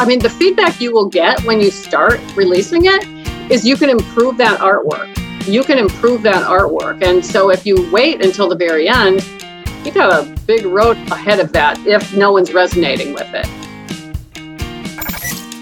I mean, the feedback you will get when you start releasing it is you can improve that artwork. You can improve that artwork. And so if you wait until the very end, you got a big road ahead of that if no one's resonating with it.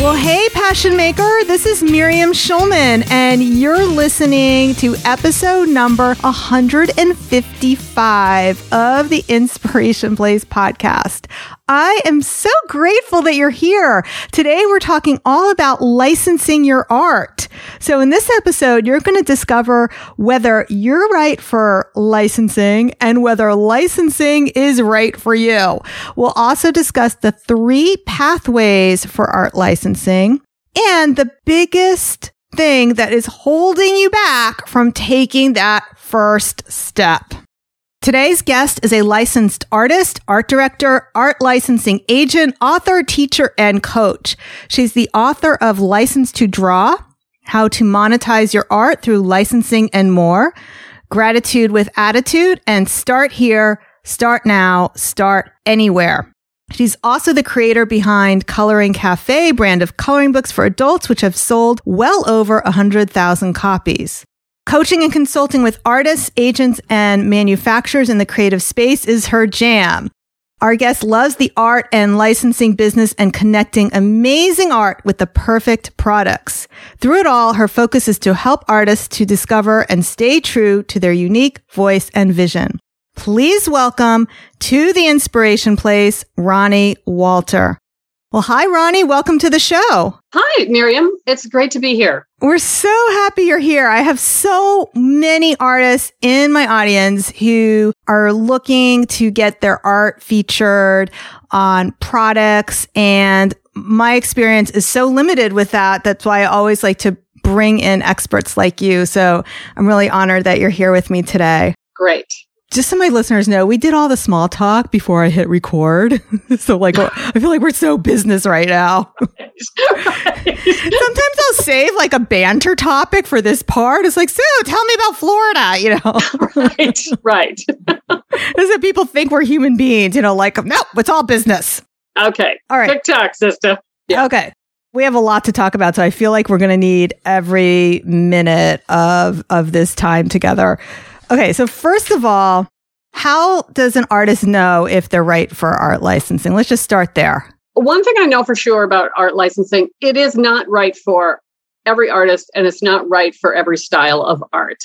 Well, hey, Passion Maker, this is Miriam Schulman, and you're listening to episode number 155 of the Inspiration Place podcast. I am so grateful that you're here. Today, we're talking all about licensing your art. So, in this episode, you're going to discover whether you're right for licensing and whether licensing is right for you. We'll also discuss the three pathways for art licensing and the biggest thing that is holding you back from taking that first step. Today's guest is a licensed artist, art director, art licensing agent, author, teacher, and coach. She's the author of License to Draw, How to Monetize Your Art Through Licensing and More, Gratitude with Attitude, and Start Here, Start Now, Start Anywhere. She's also the creator behind Coloring Cafe, brand of coloring books for adults, which have sold well over 100,000 copies. Coaching and consulting with artists, agents, and manufacturers in the creative space is her jam. Our guest loves the art and licensing business and connecting amazing art with the perfect products. Through it all, her focus is to help artists to discover and stay true to their unique voice and vision. Please welcome to the inspiration place, Ronnie Walter. Well, hi, Ronnie. Welcome to the show. Hi, Miriam. It's great to be here. We're so happy you're here. I have so many artists in my audience who are looking to get their art featured on products. And my experience is so limited with that. That's why I always like to bring in experts like you. So I'm really honored that you're here with me today. Great just so my listeners know, we did all the small talk before I hit record. so like, I feel like we're so business right now. Sometimes I'll save like a banter topic for this part. It's like, so tell me about Florida, you know? right, right. Is that people think we're human beings, you know, like, no, it's all business. Okay. All right. TikTok, sister. Yeah. Okay. We have a lot to talk about, so I feel like we're going to need every minute of of this time together. Okay, so first of all, how does an artist know if they're right for art licensing? Let's just start there. One thing I know for sure about art licensing, it is not right for every artist and it's not right for every style of art.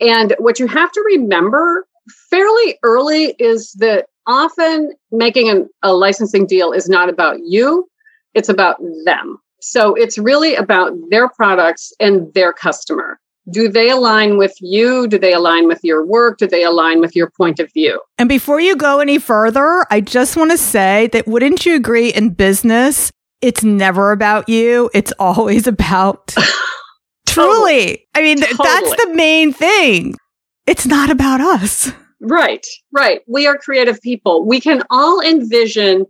And what you have to remember fairly early is that often making an, a licensing deal is not about you, it's about them. So it's really about their products and their customer do they align with you? Do they align with your work? Do they align with your point of view? And before you go any further, I just want to say that wouldn't you agree in business, it's never about you, it's always about truly. I mean, totally. that's the main thing. It's not about us. Right, right. We are creative people. We can all envision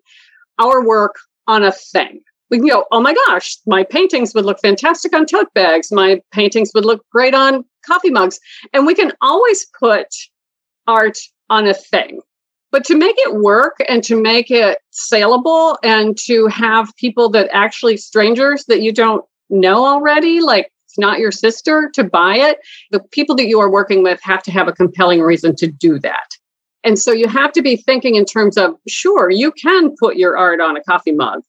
our work on a thing we can go, oh my gosh, my paintings would look fantastic on tote bags. My paintings would look great on coffee mugs. And we can always put art on a thing. But to make it work and to make it saleable and to have people that actually strangers that you don't know already, like it's not your sister, to buy it, the people that you are working with have to have a compelling reason to do that. And so you have to be thinking in terms of sure, you can put your art on a coffee mug,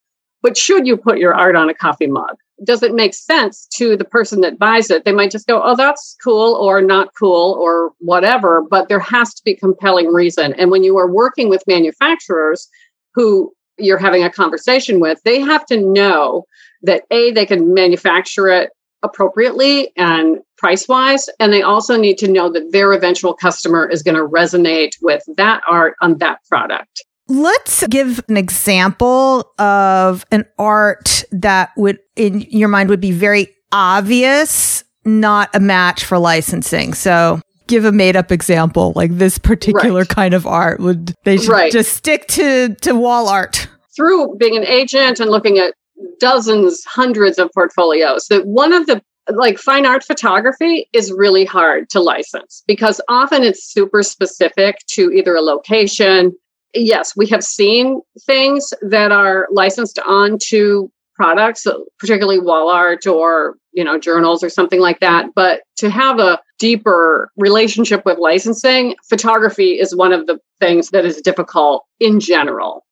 but should you put your art on a coffee mug? Does it make sense to the person that buys it? They might just go, oh, that's cool or not cool or whatever, but there has to be compelling reason. And when you are working with manufacturers who you're having a conversation with, they have to know that A, they can manufacture it appropriately and price wise. And they also need to know that their eventual customer is going to resonate with that art on that product. Let's give an example of an art that would, in your mind, would be very obvious, not a match for licensing. So give a made up example like this particular right. kind of art would they should right. just stick to to wall art through being an agent and looking at dozens hundreds of portfolios that one of the like fine art photography is really hard to license because often it's super specific to either a location yes we have seen things that are licensed onto products uh, particularly wall art or you know journals or something like that. But to have a deeper relationship with licensing photography is one of the things that is difficult in general.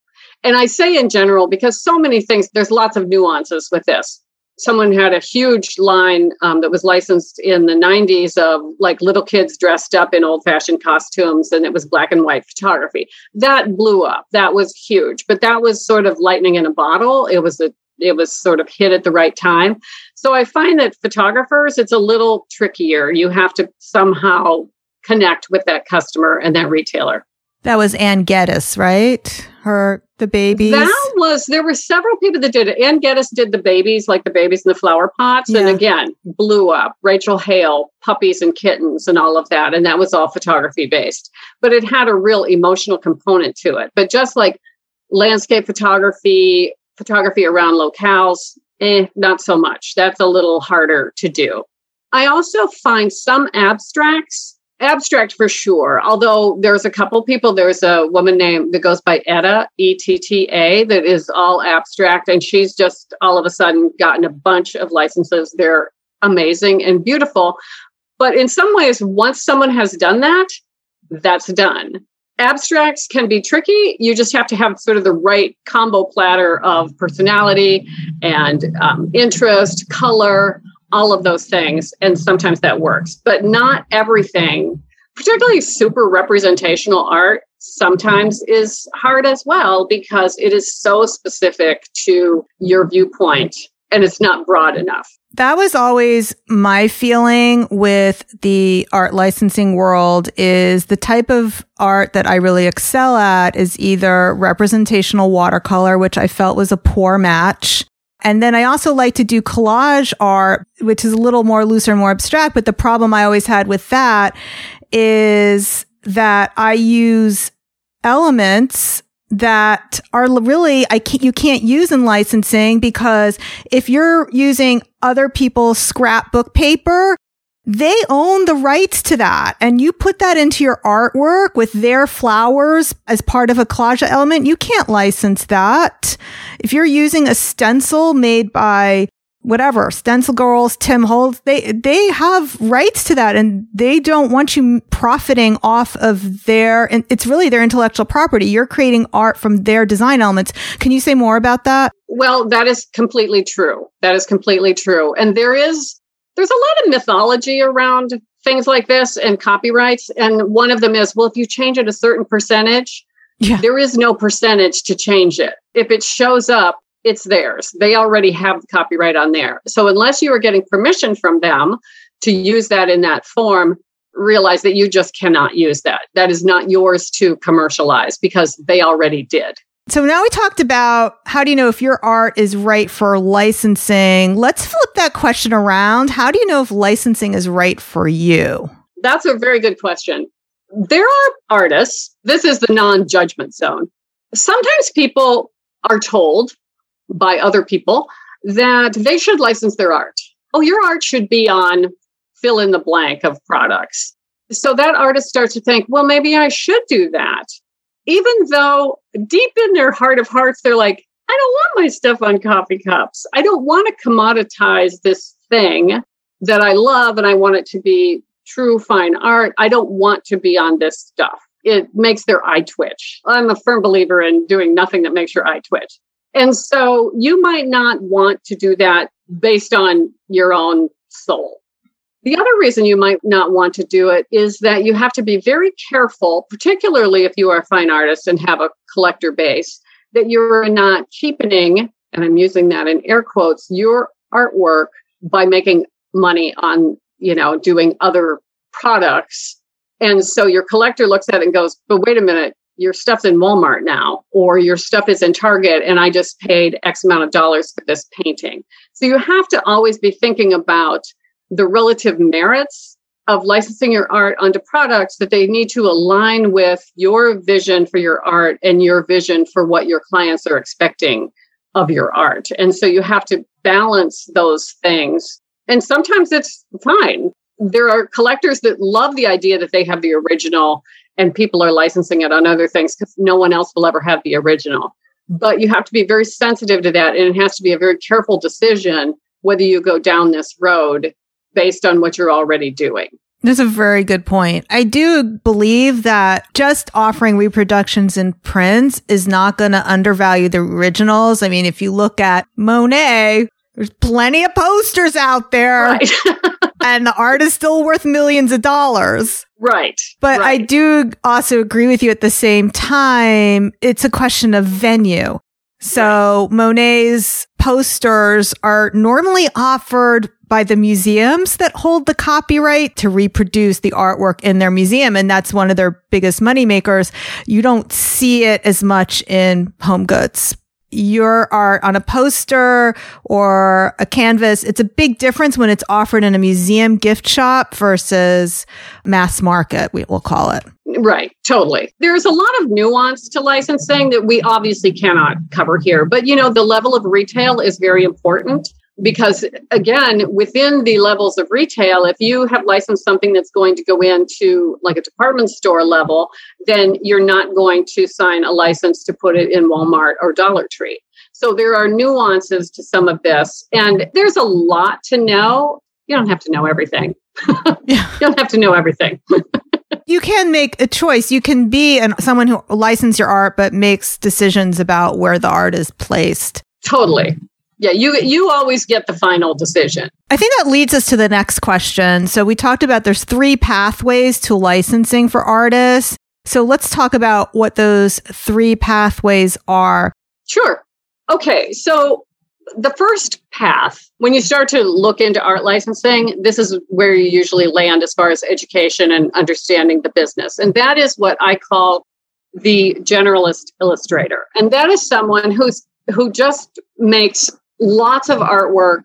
And i say in general because so many things there's lots of nuances with this someone had a huge line um, that was licensed in the 90s of like little kids dressed up in old fashioned costumes and it was black and white photography. That blew up. That was huge. But that was sort of lightning in a bottle. It was a it was sort of hit at the right time. So i find that photographers it's a little trickier. You have to somehow connect with that customer and that retailer that was Anne Geddes, right? Her the babies. That was there were several people that did it. Anne Geddes did the babies, like the babies in the flower pots, yeah. and again blew up. Rachel Hale, puppies and kittens, and all of that, and that was all photography based. But it had a real emotional component to it. But just like landscape photography, photography around locales, eh, not so much. That's a little harder to do. I also find some abstracts abstract for sure. Although there's a couple people, there's a woman named that goes by Etta, E T T A, that is all abstract. And she's just all of a sudden gotten a bunch of licenses. They're amazing and beautiful. But in some ways, once someone has done that, that's done. Abstracts can be tricky. You just have to have sort of the right combo platter of personality and um, interest, color, all of those things. And sometimes that works, but not everything, particularly super representational art, sometimes is hard as well because it is so specific to your viewpoint and it's not broad enough. That was always my feeling with the art licensing world is the type of art that I really excel at is either representational watercolor, which I felt was a poor match and then I also like to do collage art, which is a little more looser and more abstract. But the problem I always had with that is that I use elements that are really I can't you can't use in licensing because if you're using other people's scrapbook paper, they own the rights to that. And you put that into your artwork with their flowers as part of a collage element. You can't license that. If you're using a stencil made by whatever, stencil girls, Tim Holtz, they, they have rights to that and they don't want you profiting off of their, and it's really their intellectual property. You're creating art from their design elements. Can you say more about that? Well, that is completely true. That is completely true. And there is there's a lot of mythology around things like this and copyrights. And one of them is, well, if you change it a certain percentage, yeah. there is no percentage to change it. If it shows up, it's theirs. They already have the copyright on there. So unless you are getting permission from them to use that in that form, realize that you just cannot use that. That is not yours to commercialize because they already did. So now we talked about how do you know if your art is right for licensing? Let's flip that question around. How do you know if licensing is right for you? That's a very good question. There are artists, this is the non judgment zone. Sometimes people are told by other people that they should license their art. Oh, your art should be on fill in the blank of products. So that artist starts to think, well, maybe I should do that even though deep in their heart of hearts, they're like, I don't want my stuff on coffee cups. I don't want to commoditize this thing that I love and I want it to be true fine art. I don't want to be on this stuff. It makes their eye twitch. I'm a firm believer in doing nothing that makes your eye twitch. And so you might not want to do that based on your own soul. The other reason you might not want to do it is that you have to be very careful, particularly if you are a fine artist and have a collector base, that you're not cheapening, and I'm using that in air quotes, your artwork by making money on, you know, doing other products. And so your collector looks at it and goes, but wait a minute, your stuff's in Walmart now, or your stuff is in Target, and I just paid X amount of dollars for this painting. So you have to always be thinking about the relative merits of licensing your art onto products that they need to align with your vision for your art and your vision for what your clients are expecting of your art. And so you have to balance those things. And sometimes it's fine. There are collectors that love the idea that they have the original and people are licensing it on other things because no one else will ever have the original. But you have to be very sensitive to that. And it has to be a very careful decision whether you go down this road based on what you're already doing. That's a very good point. I do believe that just offering reproductions in prints is not going to undervalue the originals. I mean, if you look at Monet, there's plenty of posters out there. Right. and the art is still worth millions of dollars. Right. But right. I do also agree with you at the same time. It's a question of venue. So right. Monet's posters are normally offered by the museums that hold the copyright to reproduce the artwork in their museum. And that's one of their biggest money makers. You don't see it as much in home goods your art on a poster or a canvas, it's a big difference when it's offered in a museum gift shop versus mass market, we will call it. Right, totally. There's a lot of nuance to licensing that we obviously cannot cover here, but you know, the level of retail is very important Mm-hmm. because again within the levels of retail if you have licensed something that's going to go into like a department store level then you're not going to sign a license to put it in walmart or dollar tree so there are nuances to some of this and there's a lot to know you don't have to know everything yeah. you don't have to know everything you can make a choice. You can be an, someone who licenses your art, but makes decisions about where the art is placed. Totally yeah you you always get the final decision. I think that leads us to the next question. So we talked about there's three pathways to licensing for artists. So let's talk about what those three pathways are. Sure. Okay so the first path when you start to look into art licensing this is where you usually land as far as education and understanding the business. And that is what i call the generalist illustrator. And that is someone who's who just makes lots of artwork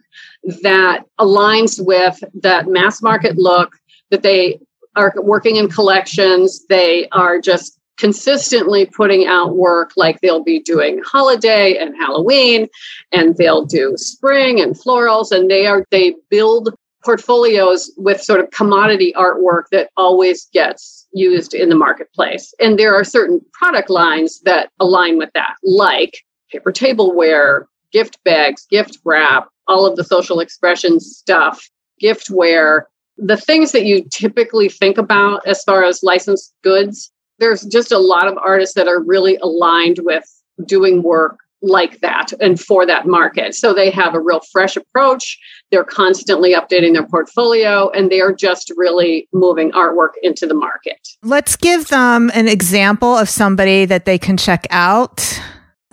that aligns with that mass market look that they are working in collections. They are just consistently putting out work like they'll be doing holiday and halloween and they'll do spring and florals and they are they build portfolios with sort of commodity artwork that always gets used in the marketplace. And there are certain product lines that align with that like paper tableware gift bags, gift wrap, all of the social expression stuff, giftware, the things that you typically think about as far as licensed goods. There's just a lot of artists that are really aligned with doing work like that and for that market. So they have a real fresh approach. They're constantly updating their portfolio and they are just really moving artwork into the market. Let's give them an example of somebody that they can check out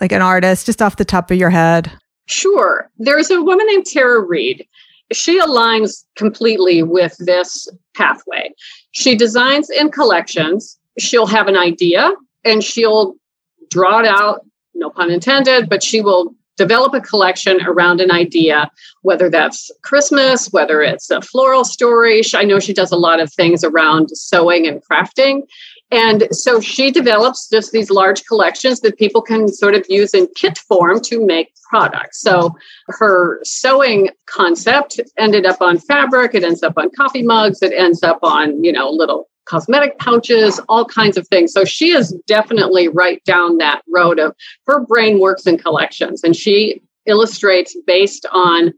like an artist, just off the top of your head? Sure. There's a woman named Tara Reed. She aligns completely with this pathway. She designs in collections. She'll have an idea and she'll draw it out, no pun intended, but she will develop a collection around an idea, whether that's Christmas, whether it's a floral story. I know she does a lot of things around sewing and crafting. And so she develops just these large collections that people can sort of use in kit form to make products. So her sewing concept ended up on fabric, it ends up on coffee mugs, it ends up on, you know, little cosmetic pouches, all kinds of things. So she is definitely right down that road of her brain works in collections and she illustrates based on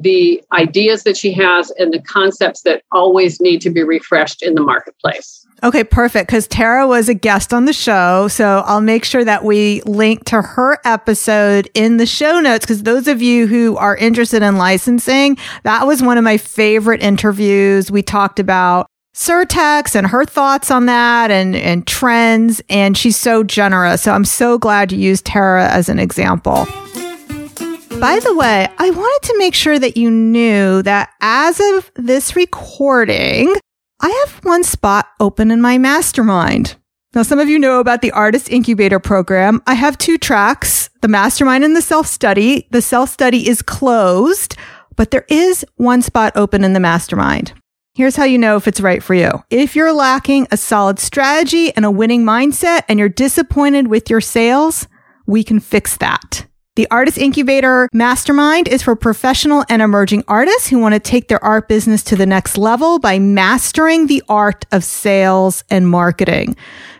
the ideas that she has and the concepts that always need to be refreshed in the marketplace. Okay, perfect. Because Tara was a guest on the show. So I'll make sure that we link to her episode in the show notes. Because those of you who are interested in licensing, that was one of my favorite interviews. We talked about Surtex and her thoughts on that and, and trends. And she's so generous. So I'm so glad you used Tara as an example. By the way, I wanted to make sure that you knew that as of this recording, I have one spot open in my mastermind. Now, some of you know about the Artist Incubator program. I have two tracks, the mastermind and the self study. The self study is closed, but there is one spot open in the mastermind. Here's how you know if it's right for you. If you're lacking a solid strategy and a winning mindset and you're disappointed with your sales, we can fix that. The Artist Incubator Mastermind is for professional and emerging artists who want to take their art business to the next level by mastering the art of sales and marketing.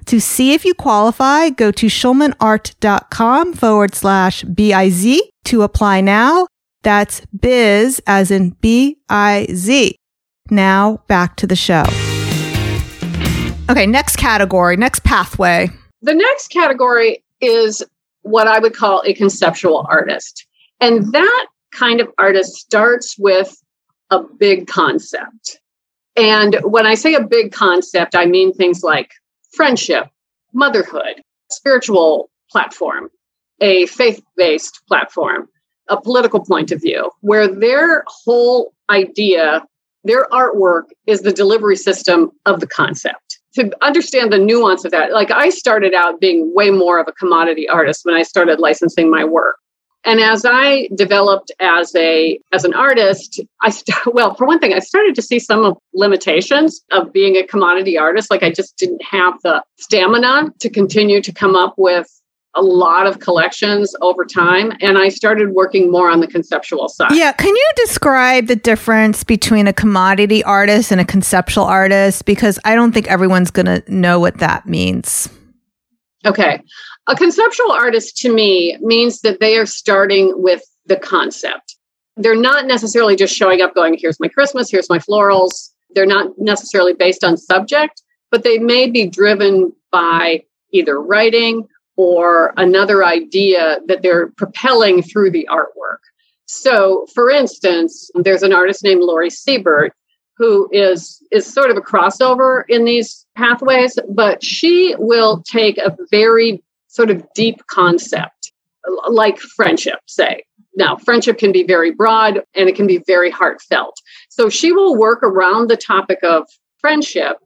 To see if you qualify, go to schulmanart.com forward slash BIZ to apply now. That's biz as in B I Z. Now back to the show. Okay, next category, next pathway. The next category is what I would call a conceptual artist. And that kind of artist starts with a big concept. And when I say a big concept, I mean things like friendship, motherhood, spiritual platform, a faith based platform, a political point of view, where their whole idea, their artwork is the delivery system of the concept. To understand the nuance of that like i started out being way more of a commodity artist when i started licensing my work. And as i developed as a as an artist i st- well for one thing i started to see some of limitations of being a commodity artist. Like i just didn't have the stamina to continue to come up with a lot of collections over time and I started working more on the conceptual side. Yeah, can you describe the difference between a commodity artist and a conceptual artist because I don't think everyone's going to know what that means. Okay. A conceptual artist to me means that they are starting with the concept. They're not necessarily just showing up going here's my Christmas, here's my florals. They're not necessarily based on subject, but they may be driven by either writing or another idea that they're propelling through the artwork. So, for instance, there's an artist named Lori Siebert who is is sort of a crossover in these pathways, but she will take a very sort of deep concept, like friendship, say. Now, friendship can be very broad and it can be very heartfelt. So she will work around the topic of friendship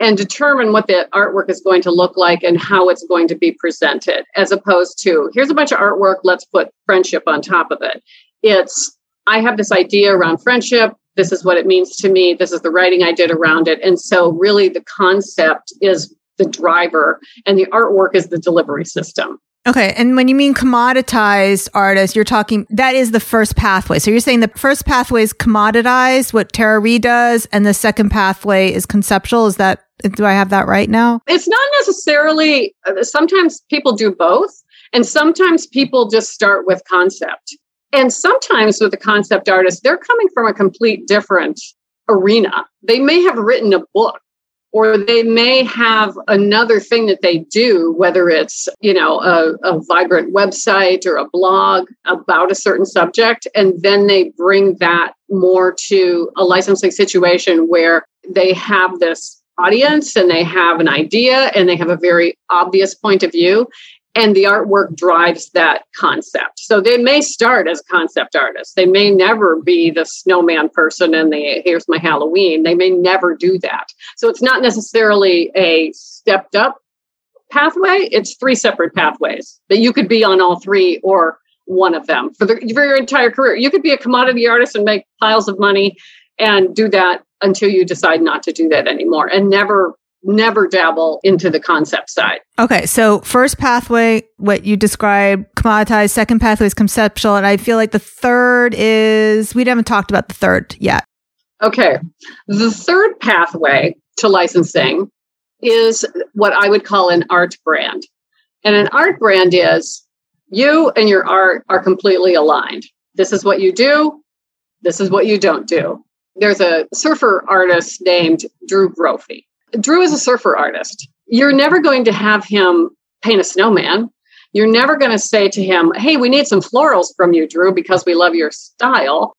and determine what the artwork is going to look like and how it's going to be presented, as opposed to here's a bunch of artwork, let's put friendship on top of it. It's I have this idea around friendship. This is what it means to me. This is the writing I did around it. And so, really, the concept is the driver, and the artwork is the delivery system. Okay. And when you mean commoditized artists, you're talking, that is the first pathway. So you're saying the first pathway is commoditized, what Tara Reed does, and the second pathway is conceptual. Is that, do I have that right now? It's not necessarily, uh, sometimes people do both, and sometimes people just start with concept. And sometimes with a concept artist, they're coming from a complete different arena. They may have written a book or they may have another thing that they do whether it's you know a, a, vibrant website or a blog about a certain subject and then they bring that more to a licensing situation where they have this audience and they have an idea and they have a very obvious point of view and the artwork drives that concept. So they may start as concept artists. They may never be the snowman person and the here's my Halloween. They may never do that. So it's not necessarily a stepped up pathway. It's three separate pathways that you could be on all three or one of them for, the, for your entire career. You could be a commodity artist and make piles of money and do that until you decide not to do that anymore and never never dabble into the concept side. Okay, so first pathway, what you described, commoditized, second pathway is conceptual, and I feel like the third is, we haven't talked about the third yet. Okay, the third pathway to licensing is what I would call an art brand. And an art brand is you and your art are completely aligned. This is what you do, this is what you don't do. There's a surfer artist named Drew Brophy Drew is a surfer artist. You're never going to have him paint a snowman. You're never going to say to him, Hey, we need some florals from you, Drew, because we love your style.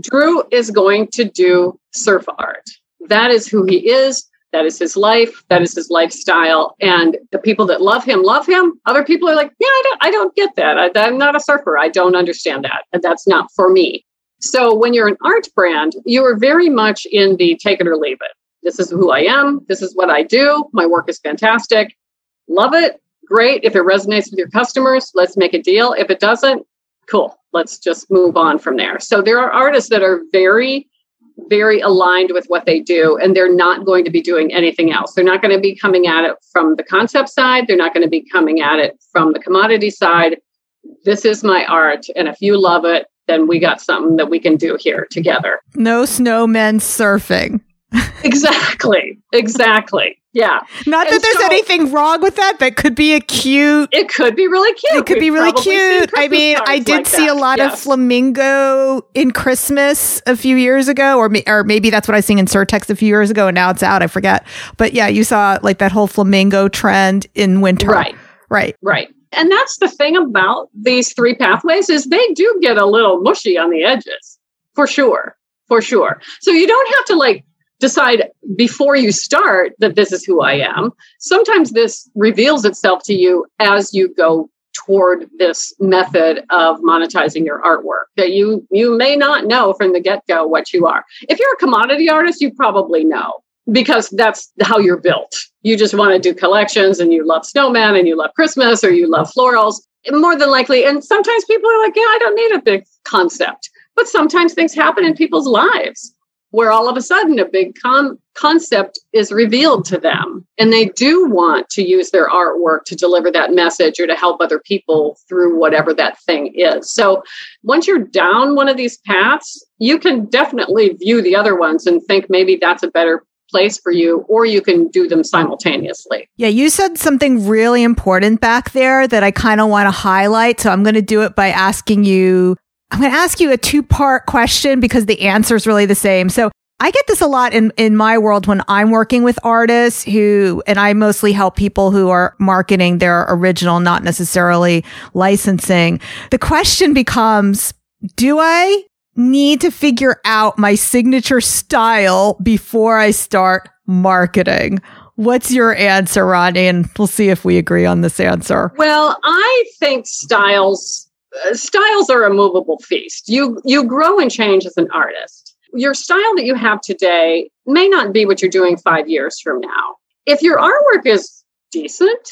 Drew is going to do surf art. That is who he is. That is his life. That is his lifestyle. And the people that love him love him. Other people are like, yeah, I don't, I don't get that. I, I'm not a surfer. I don't understand that. That's not for me. So when you're an art brand, you are very much in the take it or leave it. This is who I am. This is what I do. My work is fantastic. Love it. Great. If it resonates with your customers, let's make a deal. If it doesn't, cool. Let's just move on from there. So there are artists that are very very aligned with what they do and they're not going to be doing anything else. They're not going to be coming at it from the concept side, they're not going to be coming at it from the commodity side. This is my art and if you love it, then we got something that we can do here together. No snowmen surfing. Exactly. Exactly. Yeah. Not that and there's so, anything wrong with that, but could be a cute. It could be really cute. It could We've be really cute. I mean, I did like see that. a lot yes. of flamingo in Christmas a few years ago, or or maybe that's what I seen in Surtex a few years ago, and now it's out. I forget. But yeah, you saw like that whole flamingo trend in winter. Right. Right. Right. And that's the thing about these three pathways is they do get a little mushy on the edges, for sure. For sure. So you don't have to like decide before you start that this is who I am. Sometimes this reveals itself to you as you go toward this method of monetizing your artwork that you you may not know from the get-go what you are. If you're a commodity artist, you probably know because that's how you're built. You just want to do collections and you love snowman and you love Christmas or you love florals. More than likely, and sometimes people are like, yeah, I don't need a big concept. But sometimes things happen in people's lives where all of a sudden a big con- concept is revealed to them and they do want to use their artwork to deliver that message or to help other people through whatever that thing is so once you're down one of these paths you can definitely view the other ones and think maybe that's a better place for you or you can do them simultaneously. Yeah, you said something really important back there that I kind of want to highlight. So I'm going to do it by asking you I'm going to ask you a two part question because the answer is really the same. So I get this a lot in, in my world when I'm working with artists who, and I mostly help people who are marketing their original, not necessarily licensing. The question becomes, do I need to figure out my signature style before I start marketing? What's your answer, Ronnie? And we'll see if we agree on this answer. Well, I think styles Uh, styles are a movable feast. You you grow and change as an artist. Your style that you have today may not be what you're doing 5 years from now. If your artwork is decent,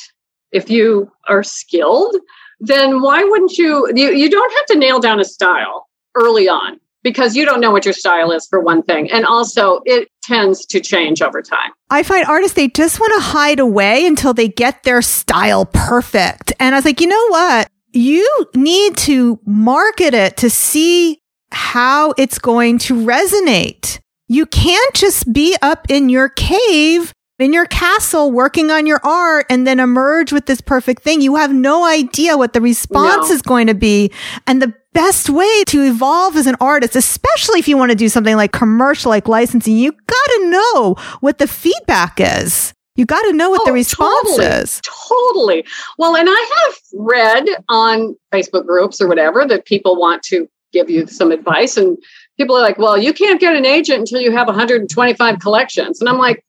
if you are skilled, then why wouldn't you you, you don't have to nail down a style early on because you don't know what your style is for one thing and also it tends to change over time i find artists they just want to hide away until they get their style perfect and i was like you know what you need to market it to see how it's going to resonate. You can't just be up in your cave, in your castle, working on your art and then emerge with this perfect thing. You have no idea what the response no. is going to be. And the best way to evolve as an artist, especially if you want to do something like commercial, like licensing, you got to know what the feedback is. You got to know what oh, the response totally, is. Totally. Well, and I have read on Facebook groups or whatever that people want to give you some advice. And people are like, well, you can't get an agent until you have 125 collections. And I'm like,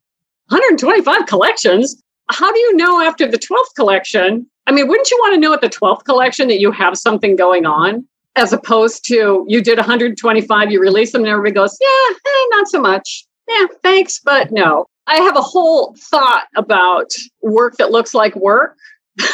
125 collections? How do you know after the 12th collection? I mean, wouldn't you want to know at the 12th collection that you have something going on? As opposed to you did 125, you release them, and everybody goes, yeah, eh, not so much. Yeah, thanks, but no. I have a whole thought about work that looks like work.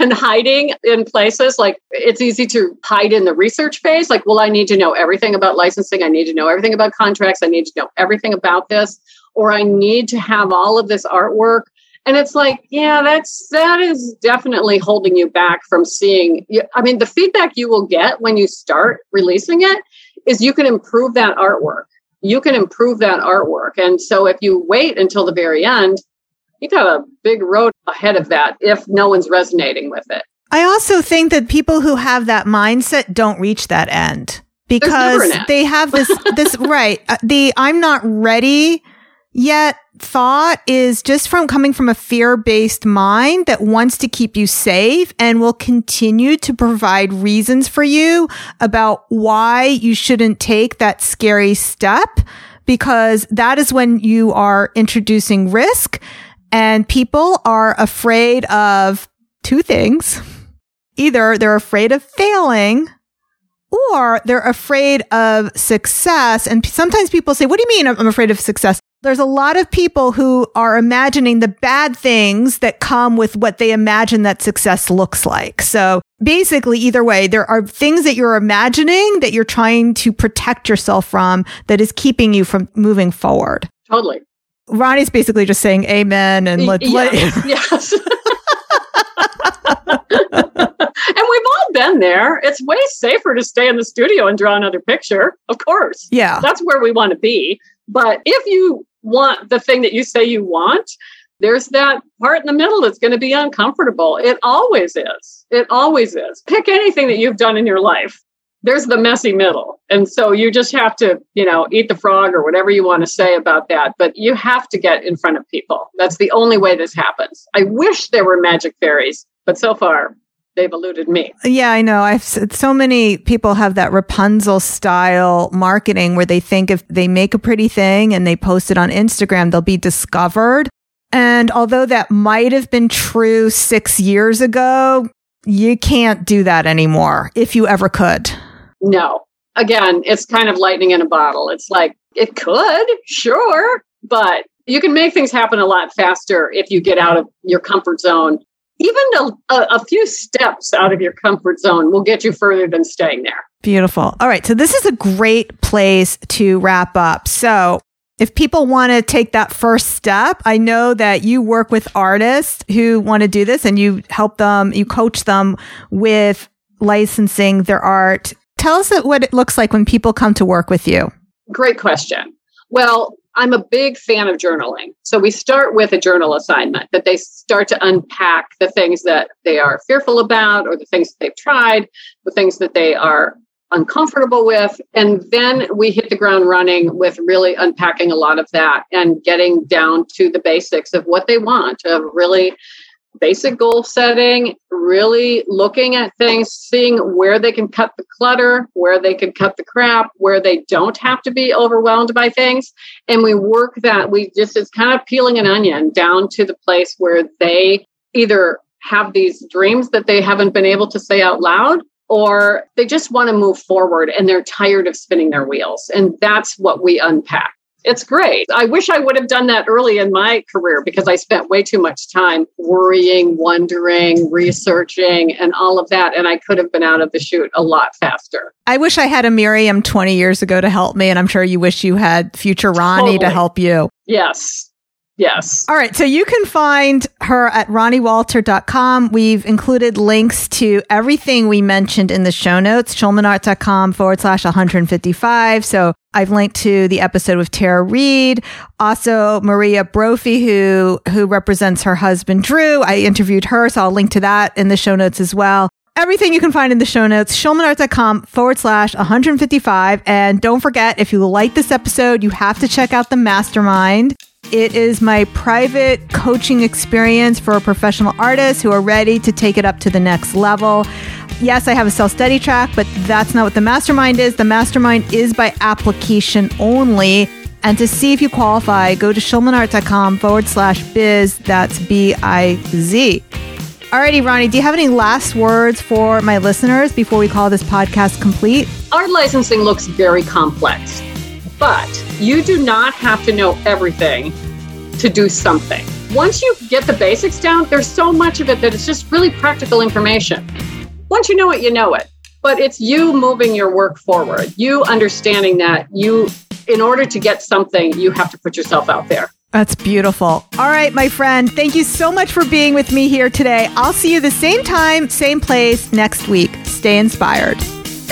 and hiding in places. Like it's easy to hide in the research phase. Like well i need to know everything about licensing. I need to know everything about contracts. I need to know everything about this or i need to have all of this artwork. And it's like yeah that's that is definitely holding you back from seeing i mean the feedback you will get when you start releasing it is you can improve that artwork you can improve that artwork. And so if you wait until the very end, you've got a big road ahead of that if no one's resonating with it. I also think that people who have that mindset don't reach that end because they have this this right uh, the I'm not ready yet thought is just from coming from a fear based mind that wants to keep you safe and will continue to provide reasons for you about why you shouldn't take that scary step because that is when you are introducing risk and people are afraid of two things. Either they're afraid of failing or they're afraid of success. And sometimes people say, what do you mean I'm afraid of success? There's a lot of people who are imagining the bad things that come with what they imagine that success looks like. So basically, either way, there are things that you're imagining that you're trying to protect yourself from that is keeping you from moving forward. Totally. Ronnie's basically just saying amen and let, yes, let yes. and we've all been there. It's way safer to stay in the studio and draw another picture, of course. Yeah. That's where we want to be. But if you want the thing that you say you want, there's that part in the middle that's going to be uncomfortable. It always is. It always is. Pick anything that you've done in your life. There's the messy middle. And so you just have to, you know, eat the frog or whatever you want to say about that. But you have to get in front of people. That's the only way this happens. I wish there were magic fairies, but so far they've eluded me. Yeah, I know. I've so many people have that Rapunzel style marketing where they think if they make a pretty thing and they post it on Instagram, they'll be discovered. And although that might have been true six years ago, you can't do that anymore if you ever could. No. Again, it's kind of lightning in a bottle. It's like, it could, sure, but you can make things happen a lot faster if you get out of your comfort zone. Even a, a, few steps out of your comfort zone will get you further than staying there. Beautiful. All right. So, this is a great place to wrap up. So, if people want to take that first step, I know that you work with artists who want to do this and you help them, you coach them with licensing their art. Tell us what it looks like when people come to work with you. Great question. Well, I'm a big fan of journaling. So we start with a journal assignment that they start to unpack the things that they are fearful about or the things that they've tried, the things that they are uncomfortable with. And then we hit the ground running with really unpacking a lot of that and getting down to the basics of what they want, of really basic goal setting, really looking at things, seeing where they can cut the clutter, where they can cut the crap, where they don't have to be overwhelmed by things. And we work that, we just, it's kind of peeling an onion down to the place where they either have these dreams that they haven't been able to say out loud or they just want to move forward and they're tired of spinning their wheels. And that's what we unpack. It's great. I wish I would have done that early in my career because I spent way too much time worrying, wondering, researching, and all of that. And I could have been out of the chute a lot faster. I wish I had a Miriam 20 years ago to help me. And I'm sure you wish you had future Ronnie totally. to help you. Yes. Yes. All right. So you can find her at ronniewalter.com. We've included links to everything we mentioned in the show notes, schulmanart.com forward slash 155. So I've linked to the episode with Tara Reed, also Maria Brophy, who, who represents her husband, Drew. I interviewed her. So I'll link to that in the show notes as well everything you can find in the show notes, schulmanart.com forward slash 155. And don't forget, if you like this episode, you have to check out the mastermind. It is my private coaching experience for professional artists who are ready to take it up to the next level. Yes, I have a self study track, but that's not what the mastermind is. The mastermind is by application only. And to see if you qualify, go to schulmanart.com forward slash biz. That's B I Z. Alrighty, Ronnie, do you have any last words for my listeners before we call this podcast complete? Art licensing looks very complex. But you do not have to know everything to do something. Once you get the basics down, there's so much of it that it's just really practical information. Once you know it, you know it. But it's you moving your work forward, you understanding that you, in order to get something, you have to put yourself out there. That's beautiful. All right, my friend, thank you so much for being with me here today. I'll see you the same time, same place next week. Stay inspired.